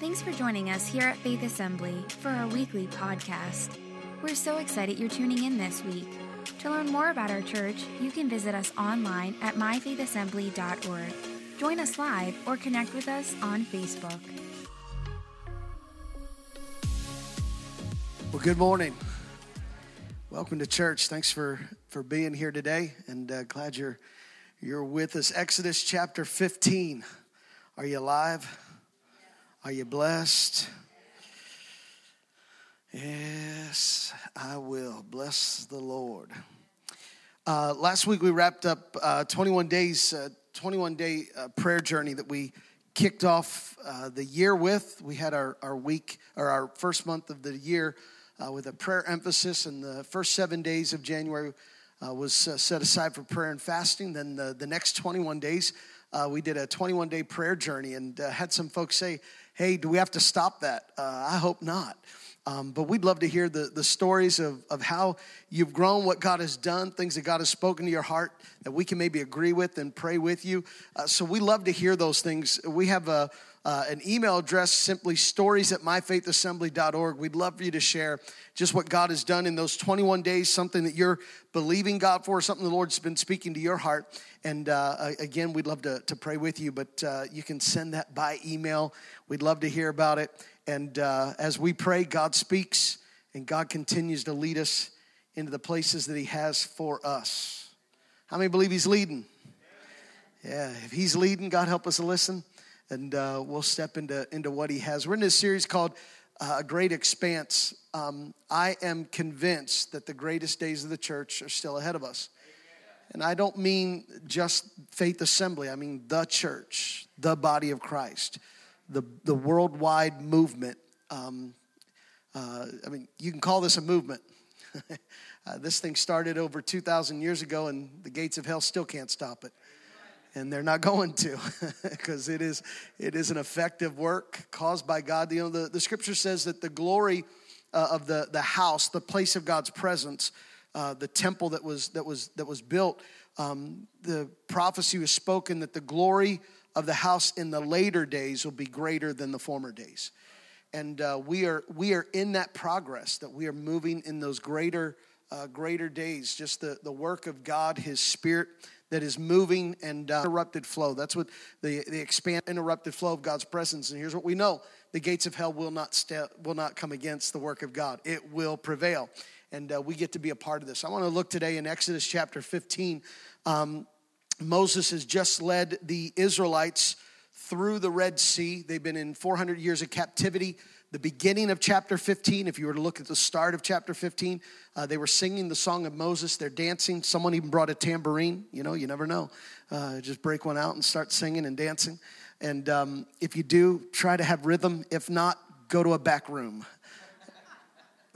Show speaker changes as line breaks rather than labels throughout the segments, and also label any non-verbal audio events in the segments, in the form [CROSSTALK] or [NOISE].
Thanks for joining us here at Faith Assembly for our weekly podcast. We're so excited you're tuning in this week. To learn more about our church, you can visit us online at myfaithassembly.org. Join us live or connect with us on Facebook.
Well, good morning. Welcome to church. Thanks for, for being here today, and uh, glad you're you're with us. Exodus chapter 15. Are you alive? Are you blessed? Yes, I will. Bless the Lord. Uh, last week we wrapped up uh, 21 days, uh, 21 day uh, prayer journey that we kicked off uh, the year with. We had our, our week or our first month of the year uh, with a prayer emphasis, and the first seven days of January was set aside for prayer and fasting. Then the, the next 21 days, we did a 21 day prayer journey and had some folks say, hey, do we have to stop that? Uh, I hope not. Um, but we'd love to hear the, the stories of, of how you've grown, what God has done, things that God has spoken to your heart that we can maybe agree with and pray with you. Uh, so we love to hear those things. We have a, uh, an email address, simply stories at myfaithassembly.org. We'd love for you to share just what God has done in those 21 days, something that you're believing God for, something the Lord's been speaking to your heart. And uh, again, we'd love to, to pray with you, but uh, you can send that by email. We'd love to hear about it. And uh, as we pray, God speaks and God continues to lead us into the places that He has for us. How many believe He's leading? Yeah, if He's leading, God help us to listen, and uh, we'll step into, into what He has. We're in this series called uh, A Great Expanse. Um, I am convinced that the greatest days of the church are still ahead of us. And I don't mean just faith assembly, I mean the church, the body of Christ, the, the worldwide movement. Um, uh, I mean, you can call this a movement. [LAUGHS] uh, this thing started over 2,000 years ago, and the gates of hell still can't stop it. And they're not [LAUGHS] going to because it is, it is an effective work caused by God. You know, the, the scripture says that the glory uh, of the, the house, the place of God's presence, uh, the temple that was that was that was built. Um, the prophecy was spoken that the glory of the house in the later days will be greater than the former days, and uh, we are we are in that progress that we are moving in those greater uh, greater days. Just the the work of God, His Spirit that is moving and uh, interrupted flow. That's what the, the expand interrupted flow of God's presence. And here's what we know: the gates of hell will not st- will not come against the work of God. It will prevail and uh, we get to be a part of this. I want to look today in Exodus chapter 15. Um, Moses has just led the Israelites through the Red Sea. They've been in 400 years of captivity. The beginning of chapter 15, if you were to look at the start of chapter 15, uh, they were singing the song of Moses. They're dancing. Someone even brought a tambourine. You know, you never know. Uh, just break one out and start singing and dancing. And um, if you do, try to have rhythm. If not, go to a back room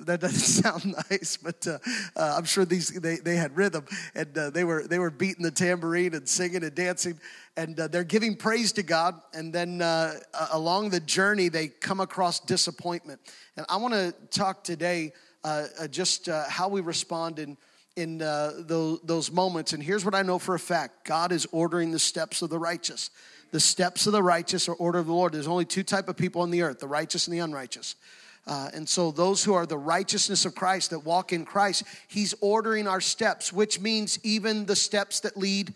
that doesn't [LAUGHS] sound nice, but uh, uh, I'm sure these they, they had rhythm and uh, they were they were beating the tambourine and singing and dancing and uh, they're giving praise to God. And then uh, along the journey, they come across disappointment. And I want to talk today uh, just how we respond in in those, those moments. And here's what I know for a fact: God is ordering the steps of the righteous. The steps of the righteous are order of the Lord. There's only two type of people on the earth: the righteous and the unrighteous. Uh, and so, those who are the righteousness of Christ, that walk in Christ, He's ordering our steps, which means even the steps that lead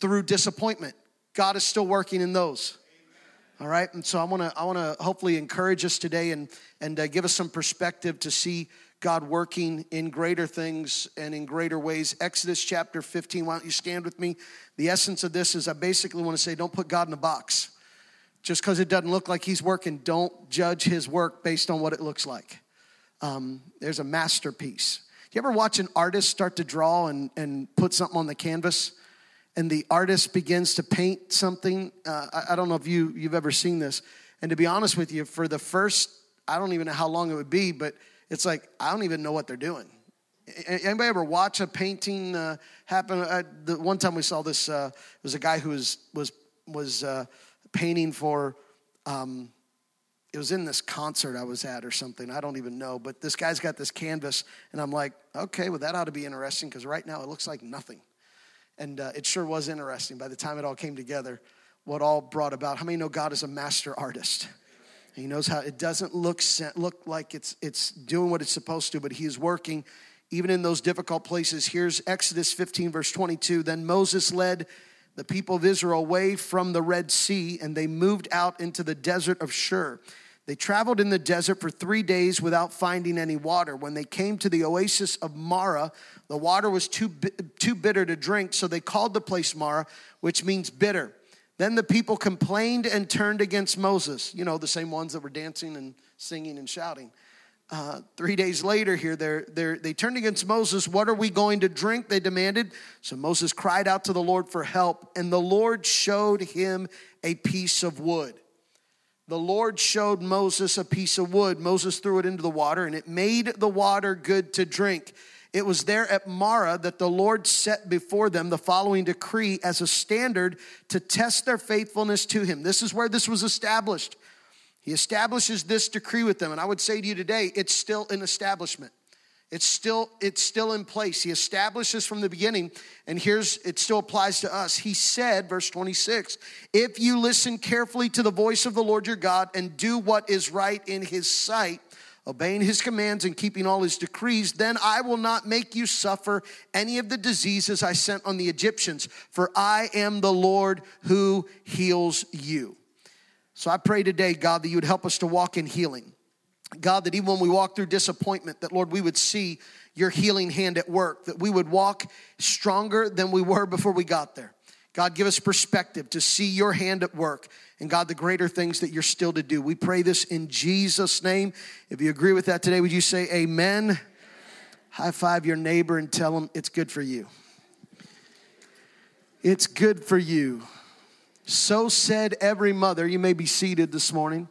through disappointment. God is still working in those. All right, and so I want to I want to hopefully encourage us today and and uh, give us some perspective to see God working in greater things and in greater ways. Exodus chapter 15. Why don't you stand with me? The essence of this is I basically want to say, don't put God in a box. Just because it doesn't look like he's working, don't judge his work based on what it looks like. Um, there's a masterpiece. You ever watch an artist start to draw and, and put something on the canvas? And the artist begins to paint something. Uh, I, I don't know if you, you've ever seen this. And to be honest with you, for the first, I don't even know how long it would be, but it's like, I don't even know what they're doing. Anybody ever watch a painting uh, happen? Uh, the one time we saw this, uh, was a guy who was was was uh, painting for, um, it was in this concert I was at or something. I don't even know. But this guy's got this canvas, and I'm like, okay, well, that ought to be interesting because right now it looks like nothing. And uh, it sure was interesting by the time it all came together, what all brought about. How many know God is a master artist? He knows how it doesn't look look like it's it's doing what it's supposed to, but he is working even in those difficult places. Here's Exodus 15 verse 22. Then Moses led the people of Israel away from the Red Sea and they moved out into the desert of Shur. They traveled in the desert for 3 days without finding any water. When they came to the oasis of Marah, the water was too too bitter to drink, so they called the place Marah, which means bitter. Then the people complained and turned against Moses. You know, the same ones that were dancing and singing and shouting. Uh, three days later, here, they're, they're, they turned against Moses. What are we going to drink? They demanded. So Moses cried out to the Lord for help, and the Lord showed him a piece of wood. The Lord showed Moses a piece of wood. Moses threw it into the water, and it made the water good to drink. It was there at Marah that the Lord set before them the following decree as a standard to test their faithfulness to Him. This is where this was established. He establishes this decree with them. And I would say to you today, it's still an establishment. It's still, it's still in place. He establishes from the beginning, and here's it still applies to us. He said, verse 26, if you listen carefully to the voice of the Lord your God and do what is right in his sight, obeying his commands and keeping all his decrees, then I will not make you suffer any of the diseases I sent on the Egyptians, for I am the Lord who heals you. So I pray today, God, that you would help us to walk in healing. God, that even when we walk through disappointment, that Lord, we would see your healing hand at work, that we would walk stronger than we were before we got there. God, give us perspective to see your hand at work and God, the greater things that you're still to do. We pray this in Jesus' name. If you agree with that today, would you say amen? amen. High five your neighbor and tell them it's good for you. It's good for you. So said every mother. You may be seated this morning.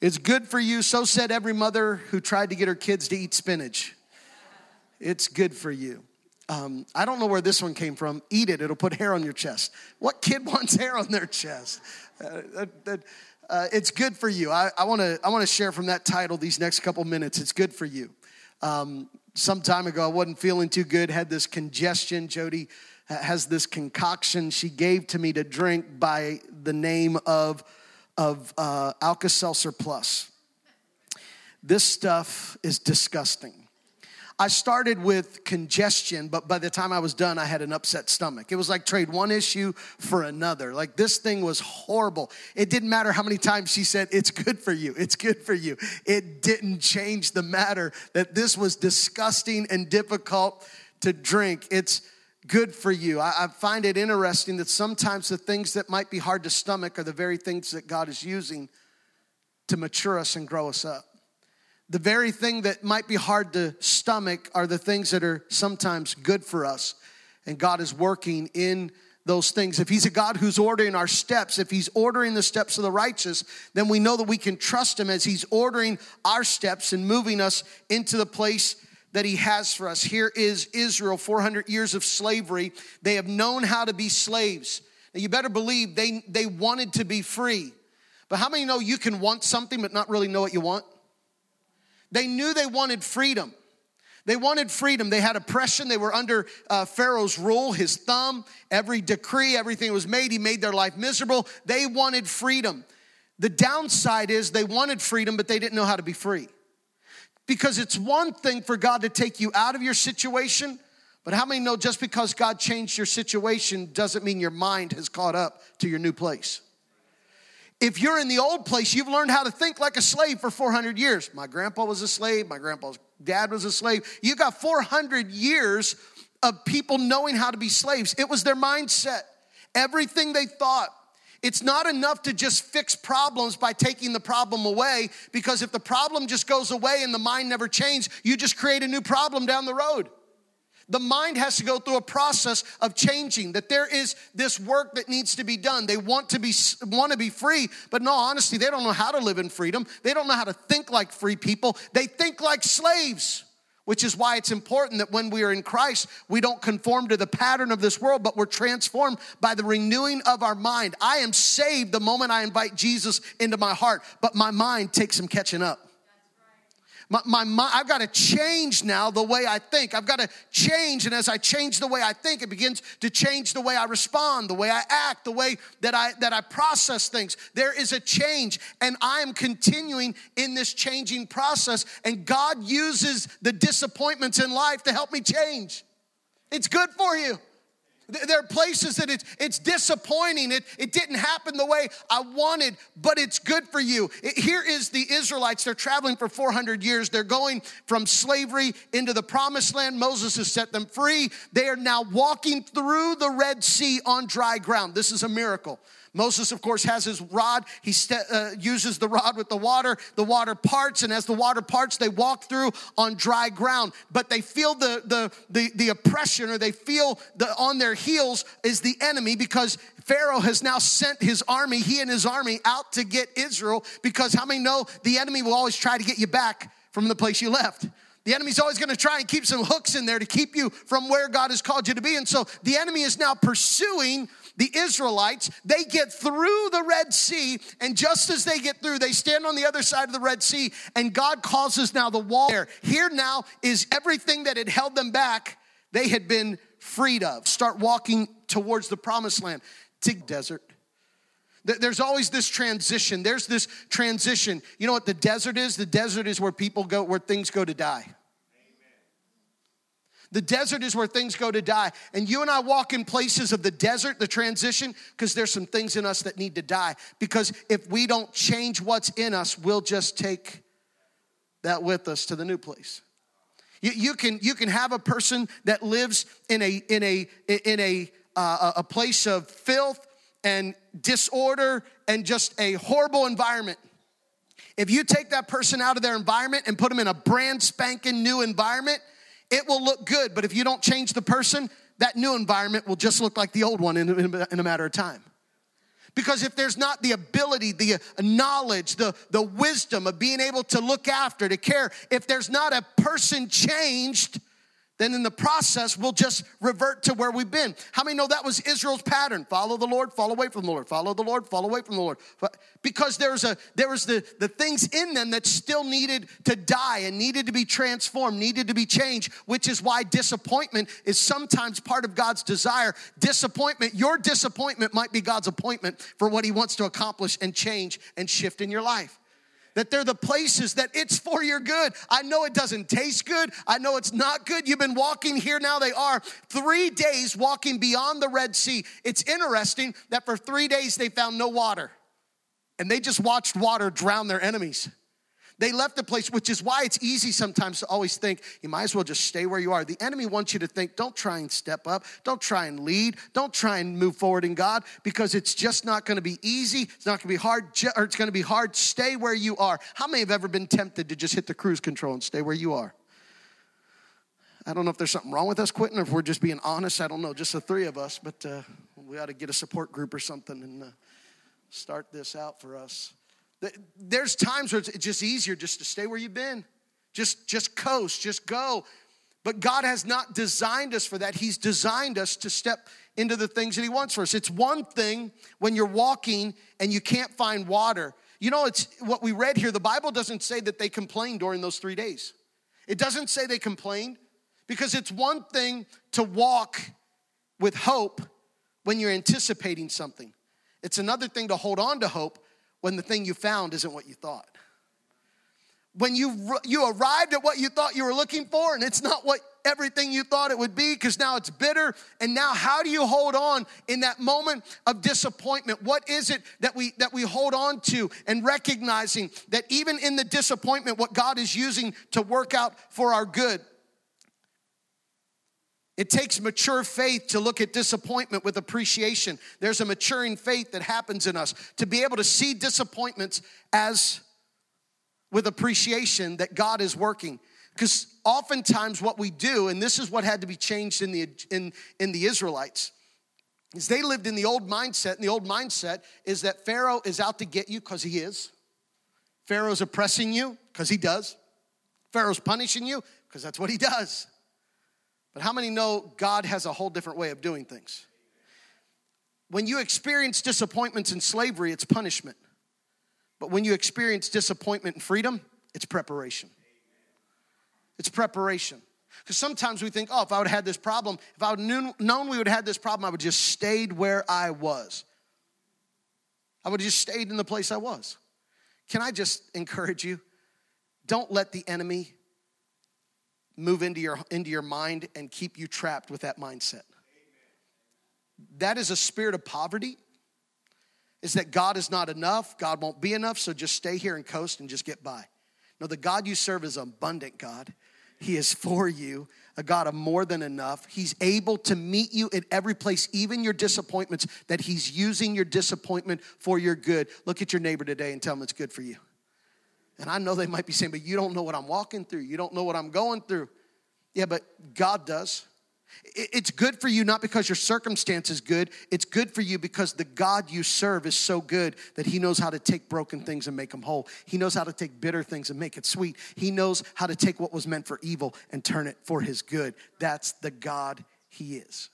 It's good for you. So said every mother who tried to get her kids to eat spinach. It's good for you. Um, I don't know where this one came from. Eat it, it'll put hair on your chest. What kid [LAUGHS] wants hair on their chest? Uh, that, that, uh, it's good for you. I, I want to I wanna share from that title these next couple minutes. It's good for you. Um, some time ago, I wasn't feeling too good, had this congestion. Jody has this concoction she gave to me to drink by the name of, of uh, Alka Seltzer Plus. This stuff is disgusting. I started with congestion, but by the time I was done, I had an upset stomach. It was like trade one issue for another. Like this thing was horrible. It didn't matter how many times she said, It's good for you, it's good for you. It didn't change the matter that this was disgusting and difficult to drink. It's good for you. I, I find it interesting that sometimes the things that might be hard to stomach are the very things that God is using to mature us and grow us up the very thing that might be hard to stomach are the things that are sometimes good for us. And God is working in those things. If He's a God who's ordering our steps, if He's ordering the steps of the righteous, then we know that we can trust Him as He's ordering our steps and moving us into the place that He has for us. Here is Israel, 400 years of slavery. They have known how to be slaves. Now, you better believe they, they wanted to be free. But how many know you can want something but not really know what you want? They knew they wanted freedom. They wanted freedom. They had oppression. They were under uh, Pharaoh's rule, his thumb. Every decree, everything was made. He made their life miserable. They wanted freedom. The downside is they wanted freedom, but they didn't know how to be free. Because it's one thing for God to take you out of your situation, but how many know just because God changed your situation doesn't mean your mind has caught up to your new place? if you're in the old place, you've learned how to think like a slave for 400 years. My grandpa was a slave, my grandpa's dad was a slave. You got 400 years of people knowing how to be slaves. It was their mindset, everything they thought. It's not enough to just fix problems by taking the problem away, because if the problem just goes away and the mind never changes, you just create a new problem down the road. The mind has to go through a process of changing that there is this work that needs to be done. They want to be want to be free but no honesty they don't know how to live in freedom. They don't know how to think like free people. They think like slaves which is why it's important that when we are in Christ, we don't conform to the pattern of this world, but we're transformed by the renewing of our mind. I am saved the moment I invite Jesus into my heart, but my mind takes some catching up. My, my, my, I've got to change now the way I think. I've got to change. And as I change the way I think, it begins to change the way I respond, the way I act, the way that I, that I process things. There is a change. And I am continuing in this changing process. And God uses the disappointments in life to help me change. It's good for you. There are places that it's, it's disappointing. It, it didn't happen the way I wanted, but it's good for you. It, here is the Israelites. They're traveling for 400 years. They're going from slavery into the promised land. Moses has set them free. They are now walking through the Red Sea on dry ground. This is a miracle. Moses, of course, has his rod. He st- uh, uses the rod with the water. The water parts, and as the water parts, they walk through on dry ground. But they feel the, the, the, the oppression, or they feel the, on their heels is the enemy because Pharaoh has now sent his army, he and his army, out to get Israel. Because how many know the enemy will always try to get you back from the place you left? The enemy's always going to try and keep some hooks in there to keep you from where God has called you to be. And so the enemy is now pursuing the Israelites, they get through the Red Sea, and just as they get through, they stand on the other side of the Red Sea, and God causes now the wall there. Here now is everything that had held them back, they had been freed of. Start walking towards the promised land to desert. There's always this transition. There's this transition. You know what the desert is? The desert is where people go, where things go to die. The desert is where things go to die. And you and I walk in places of the desert, the transition, because there's some things in us that need to die. Because if we don't change what's in us, we'll just take that with us to the new place. You, you can, you can have a person that lives in a, in a, in a, uh, a place of filth and disorder and just a horrible environment. If you take that person out of their environment and put them in a brand spanking new environment, it will look good, but if you don't change the person, that new environment will just look like the old one in, a matter of time. Because if there's not the ability, the knowledge, the, the wisdom of being able to look after, to care, if there's not a person changed, then in the process we'll just revert to where we've been. How many know that was Israel's pattern? Follow the Lord, fall away from the Lord, follow the Lord, fall away from the Lord. Because there's a there was the, the things in them that still needed to die and needed to be transformed, needed to be changed, which is why disappointment is sometimes part of God's desire. Disappointment, your disappointment might be God's appointment for what He wants to accomplish and change and shift in your life that they're the places that it's for your good. I know it doesn't taste good. I know it's not good. You've been walking here now, they are three days walking beyond the Red Sea. It's interesting that for three days they found no water and they just watched water drown their enemies. They left the place, which is why it's easy sometimes to always think you might as well just stay where you are. The enemy wants you to think, don't try and step up, don't try and lead, don't try and move forward in God because it's just not going to be easy. It's not going to be hard, or it's going to be hard. Stay where you are. How many have ever been tempted to just hit the cruise control and stay where you are? I don't know if there's something wrong with us quitting or if we're just being honest. I don't know, just the three of us, but uh, we ought to get a support group or something and uh, start this out for us. There's times where it's just easier just to stay where you've been. Just, just coast, just go. But God has not designed us for that. He's designed us to step into the things that He wants for us. It's one thing when you're walking and you can't find water. You know, it's what we read here. The Bible doesn't say that they complained during those three days. It doesn't say they complained because it's one thing to walk with hope when you're anticipating something, it's another thing to hold on to hope when the thing you found isn't what you thought. When you, you arrived at what you thought you were looking for and it's not what everything you thought it would be because now it's bitter. And now how do you hold on in that moment of disappointment? What is it that we that we hold on to and recognizing that even in the disappointment, what God is using to work out for our good? It takes mature faith to look at disappointment with appreciation. There's a maturing faith that happens in us to be able to see disappointments as with appreciation that God is working. Because oftentimes what we do, and this is what had to be changed in the, in, in the Israelites, is they lived in the old mindset, and the old mindset is that Pharaoh is out to get you because he is. Pharaoh's oppressing you because he does. Pharaoh's punishing you because that's what he does. But how many know God has a whole different way of doing things? When you experience disappointments in slavery, it's punishment. But when you experience disappointment in freedom, it's preparation. It's preparation. Because sometimes we think, oh, if I would have had this problem, if I would known, known we would have had this problem, I would just stayed where I was. I would have just stayed in the place I was. Can I just encourage you? Don't let the enemy move into your, into your mind and keep you trapped with that mindset. That is a spirit of poverty. Is that God is not enough, God won't be enough, so just stay here and coast and just get by. No, the God you serve is abundant God. He is for you, a God of more than enough. He's able to meet you in every place, even your disappointments, that He's using your disappointment for your good. Look at your neighbor today and tell him it's good for you. And I know they might be saying, but you don't know what I'm walking through. You don't know what I'm going through. Yeah, but God does. It's good for you not because your circumstance is good. It's good for you because the God you serve is so good that He knows how to take broken things and make them whole. He knows how to take bitter things and make it sweet. He knows how to take what was meant for evil and turn it for His good. That's the God He is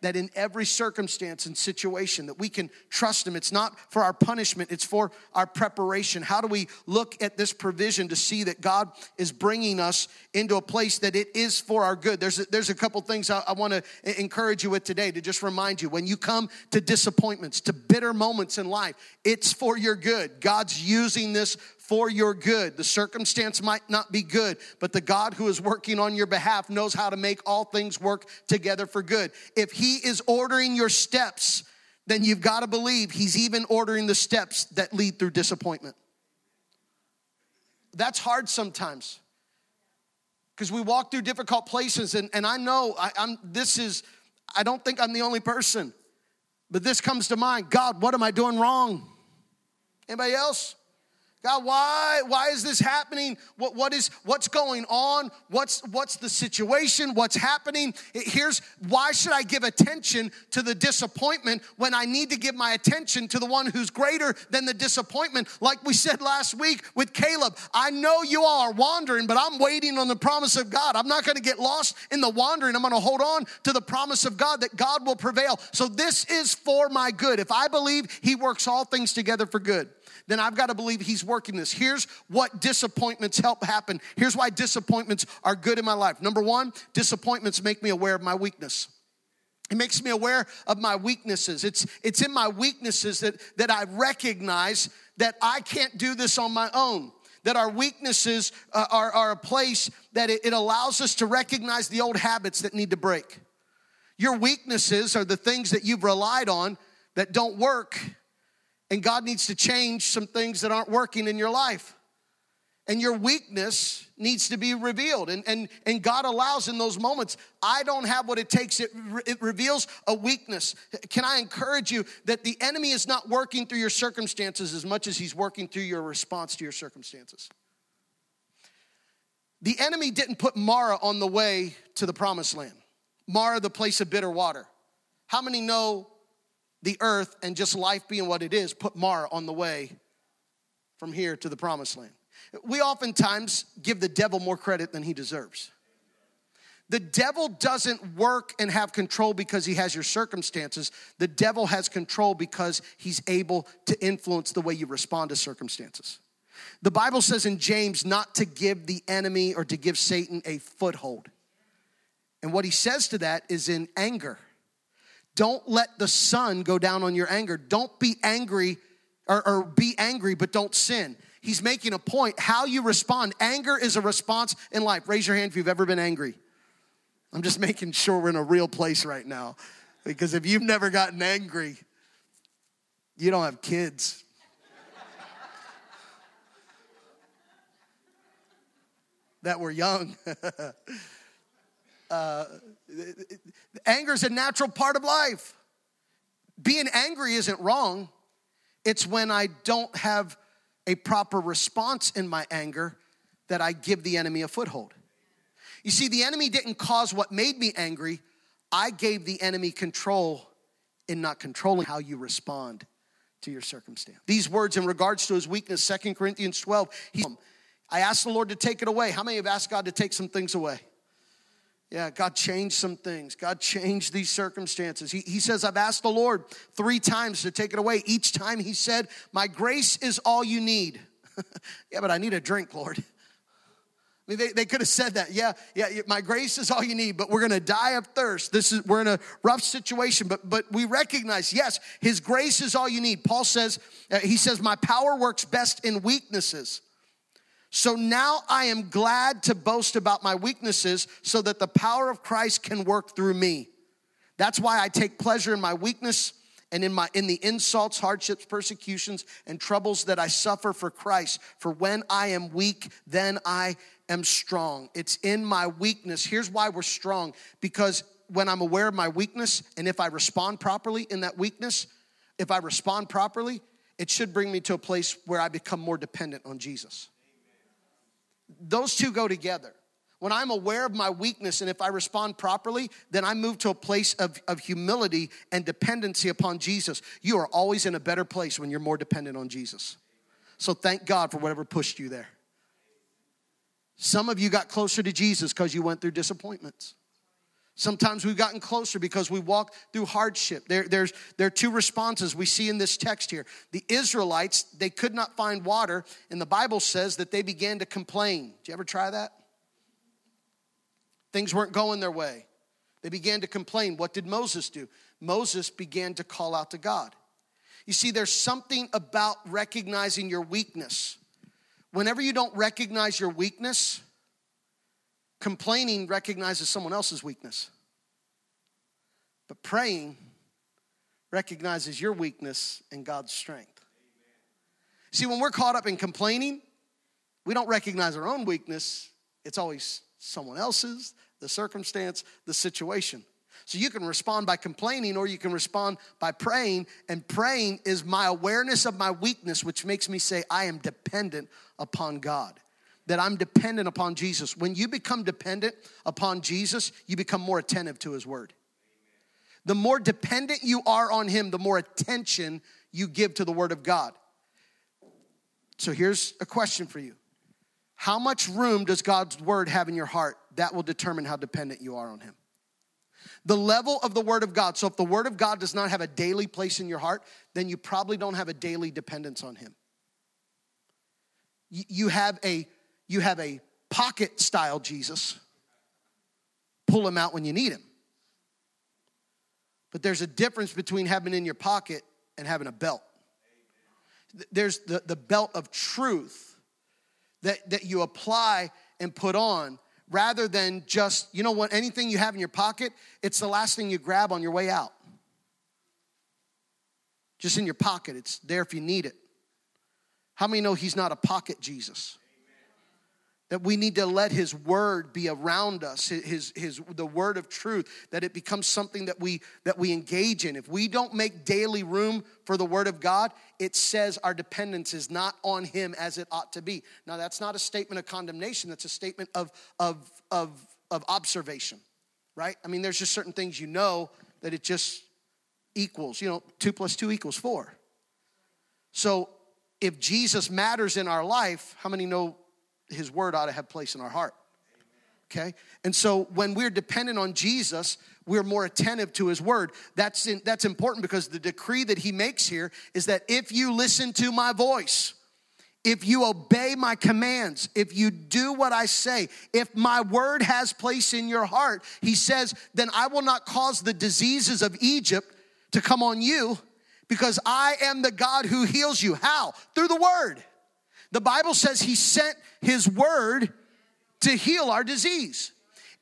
that in every circumstance and situation that we can trust him. It's not for our punishment it's for our preparation. How do we look at this provision to see that god is bringing us into a place that it is for our good? There's a, there's a couple things i, I want to encourage you with today to just remind you. When you come to disappointments to bitter moments in life it's for your good. God's using this for your good. The circumstance might not be good, but the God who is working on your behalf knows how to make all things work together for good. If He is ordering your steps, then you've got to believe He's even ordering the steps that lead through disappointment. That's hard sometimes because we walk through difficult places, and, and I know I, I'm this is, I don't think I'm the only person, but this comes to mind God, what am I doing wrong? Anybody else? God, why, why is this happening? What, what is, what's going on? What's, what's the situation? What's happening? Here's why should I give attention to the disappointment when I need to give my attention to the one who's greater than the disappointment? Like we said last week with Caleb, I know you all are wandering, but I'm waiting on the promise of God. I'm not going to get lost in the wandering. I'm going to hold on to the promise of God that God will prevail. So this is for my good. If I believe He works all things together for good then I've got to believe He's working this. Here's what disappointments help happen. Here's why disappointments are good in my life. Number one, disappointments make me aware of my weakness. It makes me aware of my weaknesses. It's, it's in my weaknesses that, that I recognize that I can't do this on my own. That our weaknesses uh, are, are a place that it, it allows us to recognize the old habits that need to break. Your weaknesses are the things that you've relied on that don't work and God needs to change some things that aren't working in your life. And your weakness needs to be revealed. And, and, and God allows in those moments, I don't have what it takes. It, it reveals a weakness. Can I encourage you that the enemy is not working through your circumstances as much as he's working through your response to your circumstances? The enemy didn't put Marah on the way to the promised land, Marah, the place of bitter water. How many know the earth and just life being what it is put Marah on the way from here to the promised land. We oftentimes give the devil more credit than he deserves. The devil doesn't work and have control because he has your circumstances. The devil has control because he's able to influence the way you respond to circumstances. The Bible says in James not to give the enemy or to give Satan a foothold. And what he says to that is in anger. Don't let the sun go down on your anger. Don't be angry or, or be angry, but don't sin. He's making a point. How you respond. Anger is a response in life. Raise your hand if you've ever been angry. I'm just making sure we're in a real place right now. Because if you've never gotten angry, you don't have kids. [LAUGHS] that were young. [LAUGHS] uh, anger is a natural part of life. Being angry isn't wrong. It's when I don't have a proper response in my anger that I give the enemy a foothold. You see, the enemy didn't cause what made me angry. I gave the enemy control in not controlling how you respond to your circumstance. These words in regards to his weakness, Second Corinthians 12, he, I asked the Lord to take it away. How many have asked God to take some things away? Yeah, God changed some things. God changed these circumstances. He, he says, I've asked the Lord three times to take it away. Each time he said, My grace is all you need. [LAUGHS] yeah, but I need a drink, Lord. I mean, they, they could have said that. Yeah, yeah, my grace is all you need, but we're to die of thirst. This is we're in a rough situation, but but we recognize, yes, his grace is all you need. Paul says, uh, he says, my power works best in weaknesses. So now I am glad to boast about my weaknesses so that the power of Christ can work through me. That's why I take pleasure in my weakness and in my in the insults, hardships, persecutions and troubles that I suffer for Christ. For when I am weak, then I am strong. It's in my weakness. Here's why we're strong because when I'm aware of my weakness and if I respond properly in that weakness, if I respond properly, it should bring me to a place where I become more dependent on Jesus. Those two go together. When I'm aware of my weakness and if I respond properly, then I move to a place of, of humility and dependency upon Jesus. You are always in a better place when you're more dependent on Jesus. So thank God for whatever pushed you there. Some of you got closer to Jesus because you went through disappointments. Sometimes we've gotten closer because we walked through hardship. There, there's, there are two responses we see in this text here. The Israelites, they could not find water, and the Bible says that they began to complain. Did you ever try that? Things weren't going their way. They began to complain. What did Moses do? Moses began to call out to God. You see, there's something about recognizing your weakness. Whenever you don't recognize your weakness, complaining recognizes someone else's weakness. But praying recognizes your weakness and God's strength. See, when we're caught up in complaining, we don't recognize our own weakness. It's always someone else's, the circumstance, the situation. So you can respond by complaining or you can respond by praying. And praying is my awareness of my weakness, which makes me say, I am dependent upon God. That I'm dependent upon Jesus. When you become dependent upon Jesus, you become more attentive to his word. The more dependent you are on him, the more attention you give to the word of God. So here's a question for you How much room does God's word have in your heart? that will determine how dependent you are on Him. The level of the Word of God. So, if the Word of God does not have a daily place in your heart, then you probably don't have a daily dependence on Him. You have a, you have a pocket style Jesus. Pull him out when you need him. But there's a difference between having in your pocket and having a belt. There's the, the belt of truth that, that you apply and put on rather than just, you know what, anything you have in your pocket, it's the last thing you grab on your way out. Just in your pocket, it's there if you need it. How many know he's not a pocket Jesus? That we need to let his word be around us his, his the word of truth that it becomes something that we that we engage in. If we don't make daily room for the word of god it says our dependence is not on him as it ought to be. Now that's not a statement of condemnation that's a statement of of of of observation right? I mean there's just certain things you know that it just equals you know two plus two equals four. So if jesus matters in our life how many know his word ought to have place in our heart. Okay? And so when we're dependent on Jesus, we're more attentive to his word. That's, in, that's important because the decree that he makes here is that if you listen to my voice, if you obey my commands, if you do what I say, if my word has place in your heart, he says, then I will not cause the diseases of Egypt to come on you because I am the God who heals you. How? Through the word. The Bible says he sent his word to heal our disease.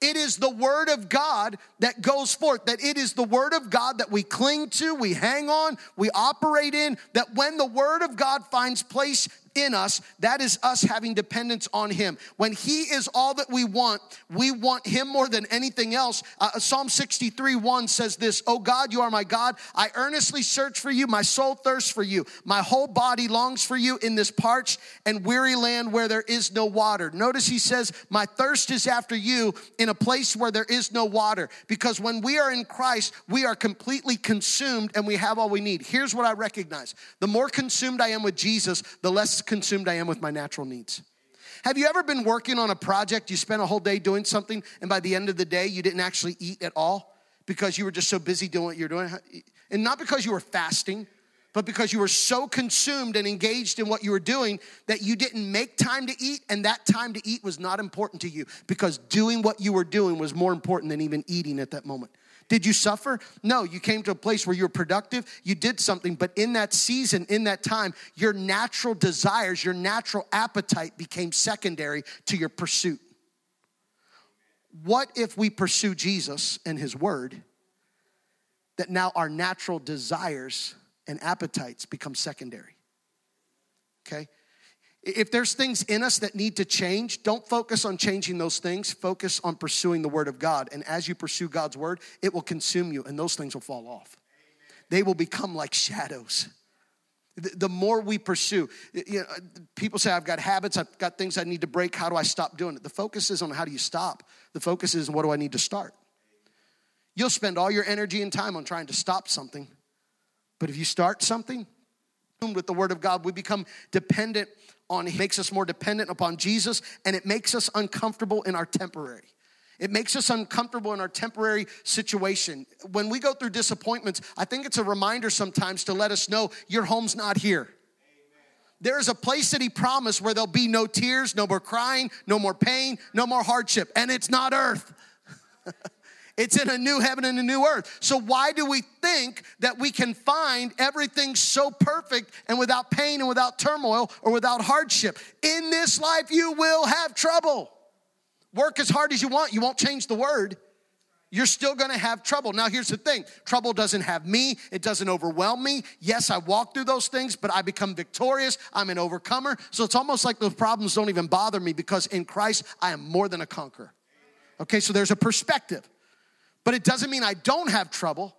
It is the word of God that goes forth, that it is the word of God that we cling to, we hang on, we operate in, that when the word of God finds place in us, that is us having dependence on Him. When He is all that we want, we want Him more than anything else. Uh, Psalm 63 1 says this Oh God, you are my God. I earnestly search for you. My soul thirsts for you. My whole body longs for you in this parched and weary land where there is no water. Notice He says, My thirst is after you in a place where there is no water. Because when we are in Christ, we are completely consumed and we have all we need. Here's what I recognize the more consumed I am with Jesus, the less consumed I am with my natural needs. Have you ever been working on a project, you spent a whole day doing something, and by the end of the day, you didn't actually eat at all because you were just so busy doing what you're doing? And not because you were fasting, but because you were so consumed and engaged in what you were doing that you didn't make time to eat, and that time to eat was not important to you because doing what you were doing was more important than even eating at that moment. Did you suffer? No, you came to a place where you were productive, you did something, but in that season, in that time, your natural desires, your natural appetite became secondary to your pursuit. What if we pursue Jesus and His Word, that now our natural desires and appetites become secondary? Okay? If there's things in us that need to change, don't focus on changing those things. Focus on pursuing the Word of God. And as you pursue God's Word, it will consume you and those things will fall off. They will become like shadows. The more we pursue, you know, people say, I've got habits, I've got things I need to break. How do I stop doing it? The focus is on how do you stop? The focus is what do I need to start? You'll spend all your energy and time on trying to stop something. But if you start something, with the word of God, we become dependent on, it makes us more dependent upon Jesus, and it makes us uncomfortable in our temporary. It makes us uncomfortable in our temporary situation. When we go through disappointments, I think it's a reminder sometimes to let us know your home's not here. There is a place that he promised where there'll be no tears, no more crying, no more pain, no more hardship, and it's not earth. [LAUGHS] It's in a new heaven and a new earth. So, why do we think that we can find everything so perfect and without pain and without turmoil or without hardship? In this life, you will have trouble. Work as hard as you want, you won't change the word. You're still gonna have trouble. Now, here's the thing trouble doesn't have me, it doesn't overwhelm me. Yes, I walk through those things, but I become victorious. I'm an overcomer. So, it's almost like those problems don't even bother me because in Christ, I am more than a conqueror. Okay, so there's a perspective. But it doesn't mean I don't have trouble.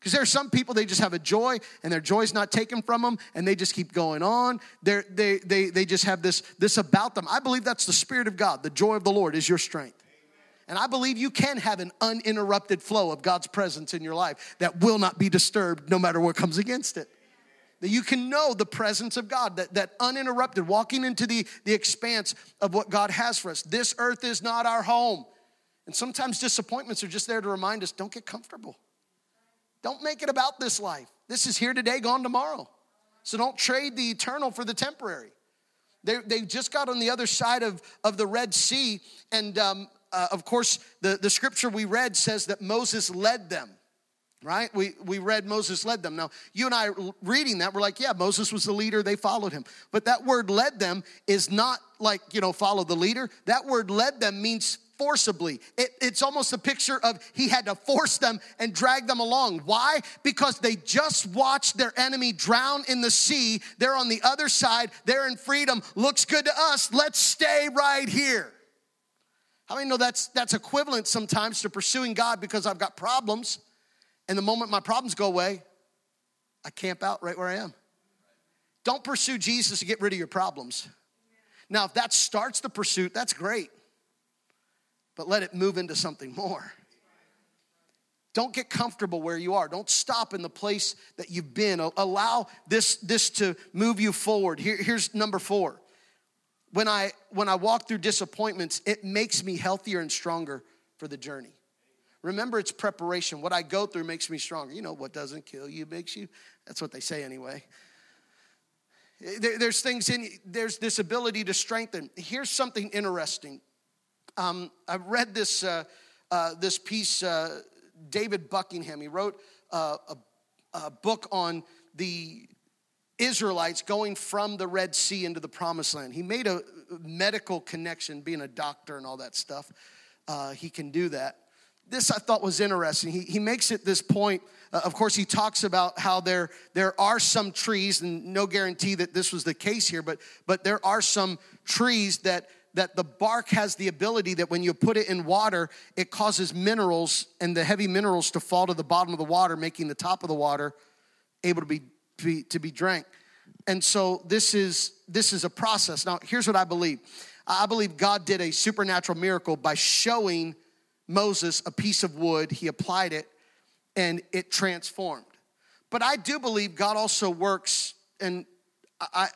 Because there are some people, they just have a joy and their joy is not taken from them and they just keep going on. They're, they, they, they just have this, this about them. I believe that's the Spirit of God. The joy of the Lord is your strength. And I believe you can have an uninterrupted flow of God's presence in your life that will not be disturbed no matter what comes against it. That you can know the presence of God, that, that uninterrupted, walking into the, the expanse of what God has for us. This earth is not our home. And sometimes disappointments are just there to remind us don't get comfortable. Don't make it about this life. This is here today, gone tomorrow. So don't trade the eternal for the temporary. They, they just got on the other side of, of the Red Sea. And um, uh, of course, the, the scripture we read says that Moses led them, right? We, we read Moses led them. Now, you and I reading that, we're like, yeah, Moses was the leader, they followed him. But that word led them is not like, you know, follow the leader. That word led them means forcibly. It, it's almost a picture of he had to force them and drag them along. Why? Because they just watched their enemy drown in the sea. They're on the other side, they're in freedom. Looks good to us. Let's stay right here. How many know that's that's equivalent sometimes to pursuing God because I've got problems, and the moment my problems go away, I camp out right where I am. Don't pursue Jesus to get rid of your problems. Now, if that starts the pursuit, that's great but let it move into something more. Don't get comfortable where you are. Don't stop in the place that you've been. Allow this, this to move you forward. Here, here's number four. When I when I walk through disappointments, it makes me healthier and stronger for the journey. Remember, it's preparation. What I go through makes me stronger. You know, what doesn't kill you makes you. That's what they say anyway. There, there's things in there's this ability to strengthen. Here's something interesting. Um, I read this, uh, uh, this piece, uh, David Buckingham, he wrote uh, a, a book on the Israelites going from the Red Sea into the Promised Land. He made a medical connection, being a doctor and all that stuff. Uh, he can do that. This I thought was interesting. He, he makes it this point. Uh, of course, he talks about how there, there are some trees, and no guarantee that this was the case here, but, but there are some trees that that the bark has the ability that when you put it in water, it causes minerals and the heavy minerals to fall to the bottom of the water, making the top of the water able to be, to be, to be drank. And so this is this is a process. Now, here's what I believe. I believe God did a supernatural miracle by showing Moses a piece of wood. He applied it and it transformed. But I do believe God also works, and I,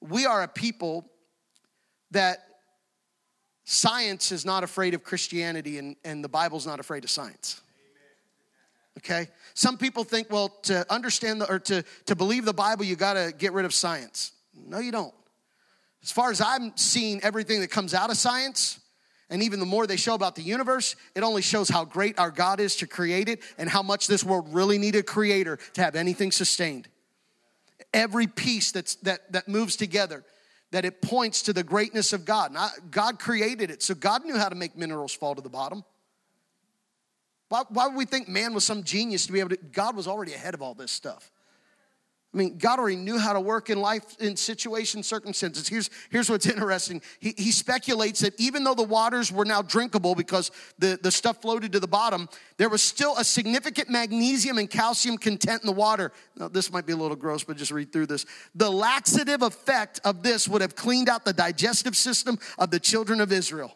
we are a people that Science is not afraid of Christianity, and, and the Bible's not afraid of science. okay? Some people think, well, to understand the, or to, to believe the Bible, you gotta get rid of science. No, you don't. As far as I'm seeing everything that comes out of science, and even the more they show about the universe, it only shows how great our God is to create it and how much this world really needed a creator to have anything sustained. Every piece that's, that, that moves together, that it points to the greatness of God. God created it, so God knew how to make minerals fall to the bottom. Why, why would we think man was some genius to be able to? God was already ahead of all this stuff. I mean, God already knew how to work in life in situation circumstances. Here's, here's what's [LAUGHS] interesting. He, he speculates that even though the waters were now drinkable because the, the stuff floated to the bottom, there was still a significant magnesium and calcium content in the water. Now, this might be a little gross, but just read through this. The laxative effect of this would have cleaned out the digestive system of the children of Israel.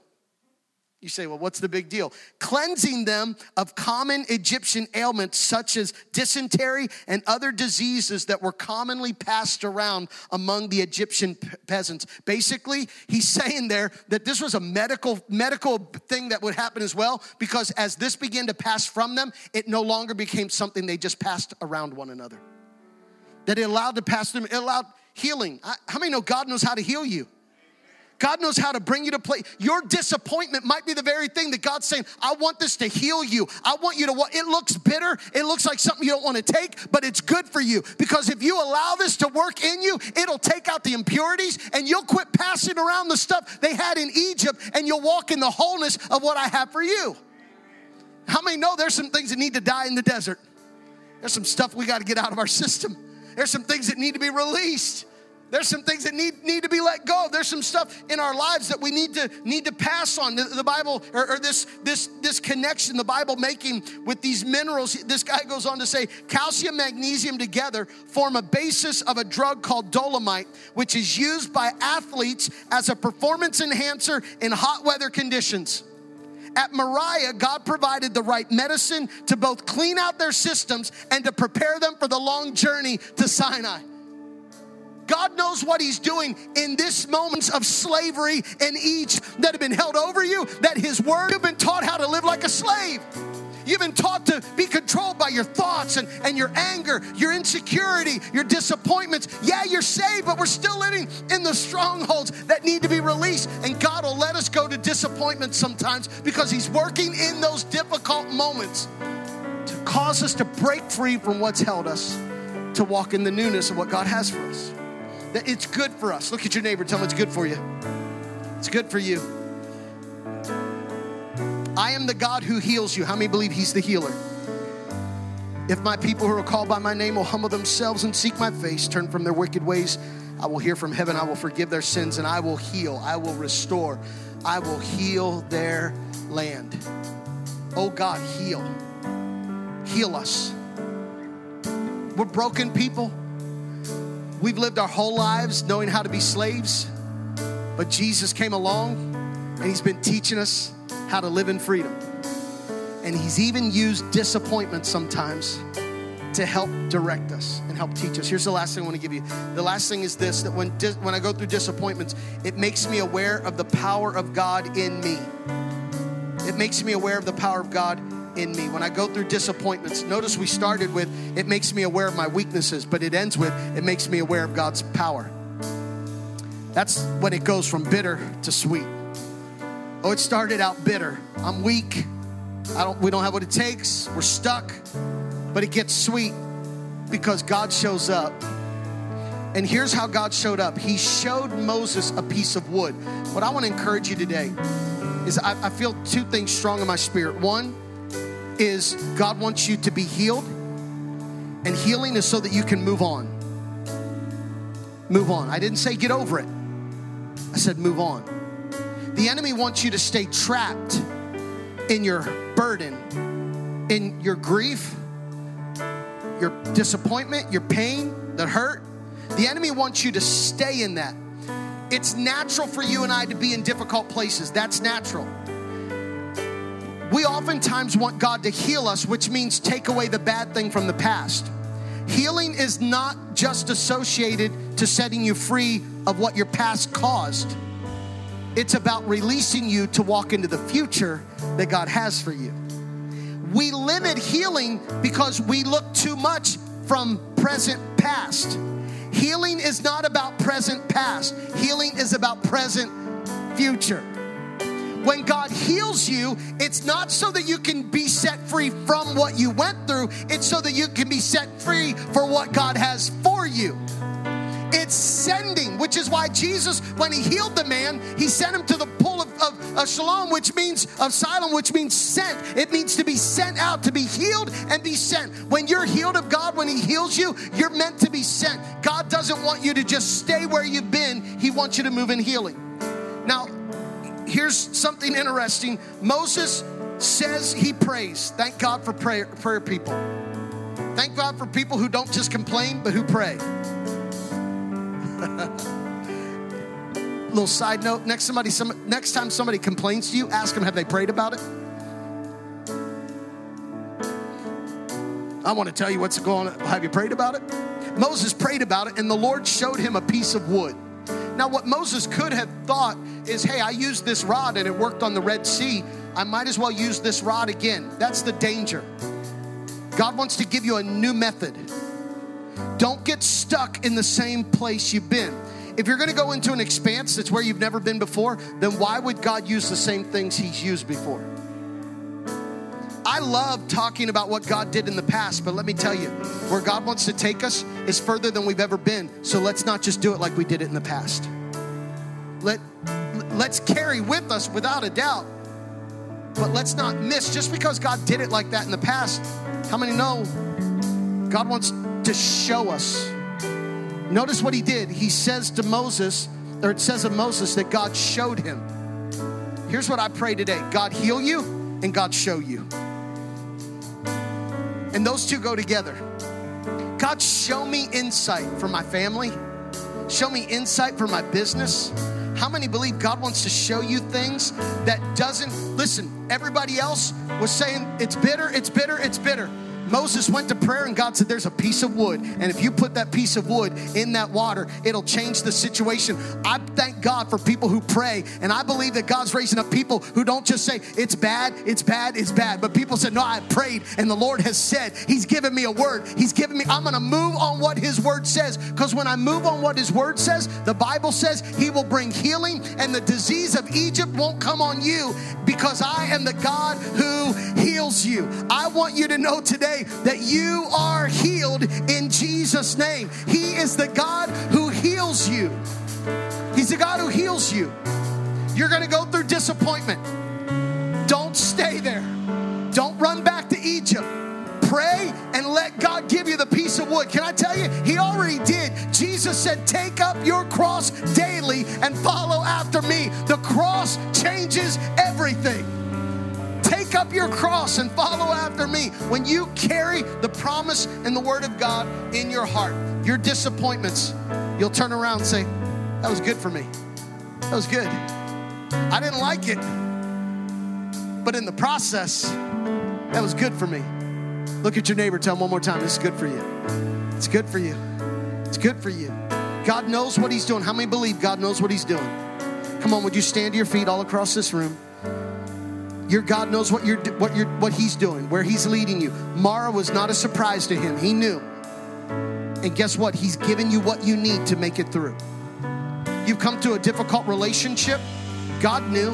You say, well, what's the big deal? Cleansing them of common Egyptian ailments such as dysentery and other diseases that were commonly passed around among the Egyptian peasants. Basically, he's [LAUGHS] saying there that this was a medical medical thing that would happen as well because as this began to pass from them, it no longer became something they just passed around one another. That it allowed to pass them, it allowed healing. How many know God knows how to heal you? God knows how to bring you to place. Your disappointment might be the very thing that God's saying, I want this to heal you. I want you to, it looks bitter. It looks like something you don't want to take, but it's good for you. Because if you allow this to work in you, it'll take out the impurities and you'll quit passing around the stuff they had in Egypt and you'll walk in the wholeness of what I have for you. How many know there's some things that need to die in the desert? There's some stuff we got to get out of our system. There's some things that need to be released. There's some things that need, need to be let go. There's some stuff in our lives that we need to need to pass on. The, the Bible or, or, this this this connection the Bible making with these minerals. This guy goes on to say calcium, magnesium together form a basis of a drug called dolomite, which is used by athletes as a performance enhancer in hot weather conditions. At Moriah, God provided the right medicine to both clean out their systems and to prepare them for the long journey to Sinai. God knows what He's doing in this moments of slavery in Egypt that have been held over you, that His word, you've been taught how to live like a slave. You've been taught to be controlled by your thoughts and, and your anger, your insecurity, your disappointments. Yeah, you're saved, but we're still living in the strongholds that need to be released. And God will let us go to disappointment sometimes because He's working in those difficult moments to cause us to break free from what's held us, to walk in the newness of what God has for us that it's good for us. Look at your neighbor, tell him it's good for you. It's good for you. I am the God who heals you. How many believe he's the healer? If my people who are called by my name will humble themselves and seek my face, turn from their wicked ways, I will hear from heaven, I will forgive their sins, and I will heal, I will restore, I will heal their land. Oh God, heal. Heal us. We're broken people. We've lived our whole lives knowing how to be slaves, but Jesus came along and He's been teaching us how to live in freedom. And He's even used disappointment sometimes to help direct us and help teach us. Here's the last thing I want to give you. The last thing is this that when, dis- when I go through disappointments, it makes me aware of the power of God in me. It makes me aware of the power of God in me. When I go through disappointments, notice we started with it makes me aware of my weaknesses, but it ends with it makes me aware of God's power. That's when it goes from bitter to sweet. Oh, it started out bitter. I'm weak. I don't we don't have what it takes. We're stuck. But it gets sweet because God shows up. And here's how God showed up. He showed Moses a piece of wood. What I want to encourage you today is I, I feel two things strong in my spirit. One, is God wants you to be healed, and healing is so that you can move on. Move on. I didn't say get over it, I said move on. The enemy wants you to stay trapped in your burden, in your grief, your disappointment, your pain, the hurt. The enemy wants you to stay in that. It's natural for you and I to be in difficult places. That's natural. We oftentimes want God to heal us, which means take away the bad thing from the past. Healing is not just associated to setting you free of what your past caused. It's about releasing you to walk into the future that God has for you. we limit healing because we look too much from present past. Healing is not about present past, healing is about present future. When God heals you, it's not so that you can be set free from what you went through, it's so that you can be set free for what God has for you. It's sending, which is why Jesus, when he healed the man, he sent him to the pool of, of, of Shalom, which means of Siloam, which means sent. It means to be sent out, to be healed and be sent. When you're healed of God, when he heals you, you're meant to be sent. God doesn't want you to just stay where you've been, he wants you to move in healing. Now, here's something interesting. Moses says he prays. Thank God for prayer, prayer people. Thank God for people who don't just complain, but who pray. [LAUGHS] Little side note: next somebody, some, next time somebody complains to you, ask them have they prayed about it. I want to tell you what's going on. Have you prayed about it? Moses prayed about it, and the Lord showed him a piece of wood. Now, what Moses could have thought is, hey, I used this rod and it worked on the Red Sea. I might as well use this rod again. That's the danger. God wants to give you a new method. Don't get stuck in the same place you've been. If you're going to go into an expanse that's where you've never been before, then why would God use the same things He's used before? I love talking about what God did in the past, but let me tell you, where God wants to take us is further than we've ever been. So let's not just do it like we did it in the past. Let, let's carry with us without a doubt, but let's not miss just because God did it like that in the past. How many know God wants to show us? Notice what he did. He says to Moses, or it says of Moses that God showed him. Here's what I pray today God heal you and God show you. And those two go together. God, show me insight for my family, show me insight for my business. How many believe God wants to show you things that doesn't listen? Everybody else was saying it's bitter, it's bitter, it's bitter. Moses went to prayer and God said, There's a piece of wood. And if you put that piece of wood in that water, it'll change the situation. I thank God for people who pray. And I believe that God's raising up people who don't just say, It's bad, it's bad, it's bad. But people said, No, I prayed and the Lord has said, He's given me a word. He's given me, I'm going to move on what His word says. Because when I move on what His word says, the Bible says He will bring healing and the disease of Egypt won't come on you because I am the God who heals you. I want you to know today that you are healed in Jesus' name. He is the God who heals you. He's the God who heals you. You're going to go through disappointment. Don't stay there. Don't run back to Egypt. Pray and let God give you the piece of wood. Can I tell you? He already did. Jesus said, Take up your cross daily and follow after me. The cross changes everything. Take up your cross and follow after me. When you carry the promise and the word of God in your heart, your disappointments, you'll turn around and say, That was good for me. That was good. I didn't like it, but in the process, that was good for me. Look at your neighbor, tell him one more time, this is good for you. It's good for you. It's good for you. God knows what He's doing. How many believe God knows what He's doing? Come on, would you stand to your feet all across this room? Your God knows what you're what you're what He's doing, where He's leading you. Marah was not a surprise to Him. He knew. And guess what? He's given you what you need to make it through. You've come to a difficult relationship. God knew.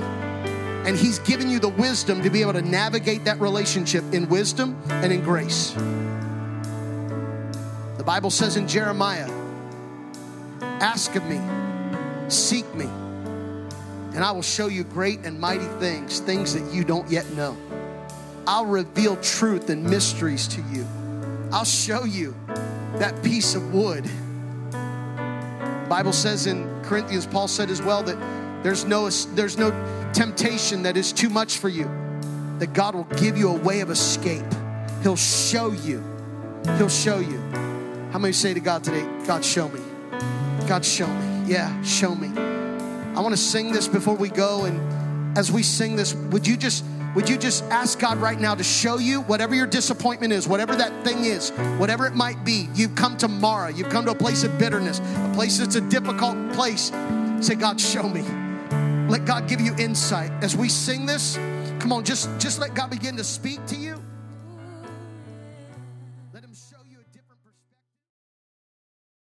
And He's given you the wisdom to be able to navigate that relationship in wisdom and in grace. The Bible says in Jeremiah, Ask of me, seek me, and I will show you great and mighty things, things that you don't yet know. I'll reveal truth and mysteries to you. I'll show you that piece of wood. Bible says in Corinthians, Paul said as well that there's no there's no temptation that is too much for you. That God will give you a way of escape. He'll show you. He'll show you. How many say to God today, God show me? God show me. Yeah, show me. I want to sing this before we go and as we sing this, would you just would you just ask God right now to show you whatever your disappointment is, whatever that thing is, whatever it might be? You've come to Marah, you've come to a place of bitterness, a place that's a difficult place. Say, God, show me. Let God give you insight. As we sing this, come on, just, just let God begin to speak to you.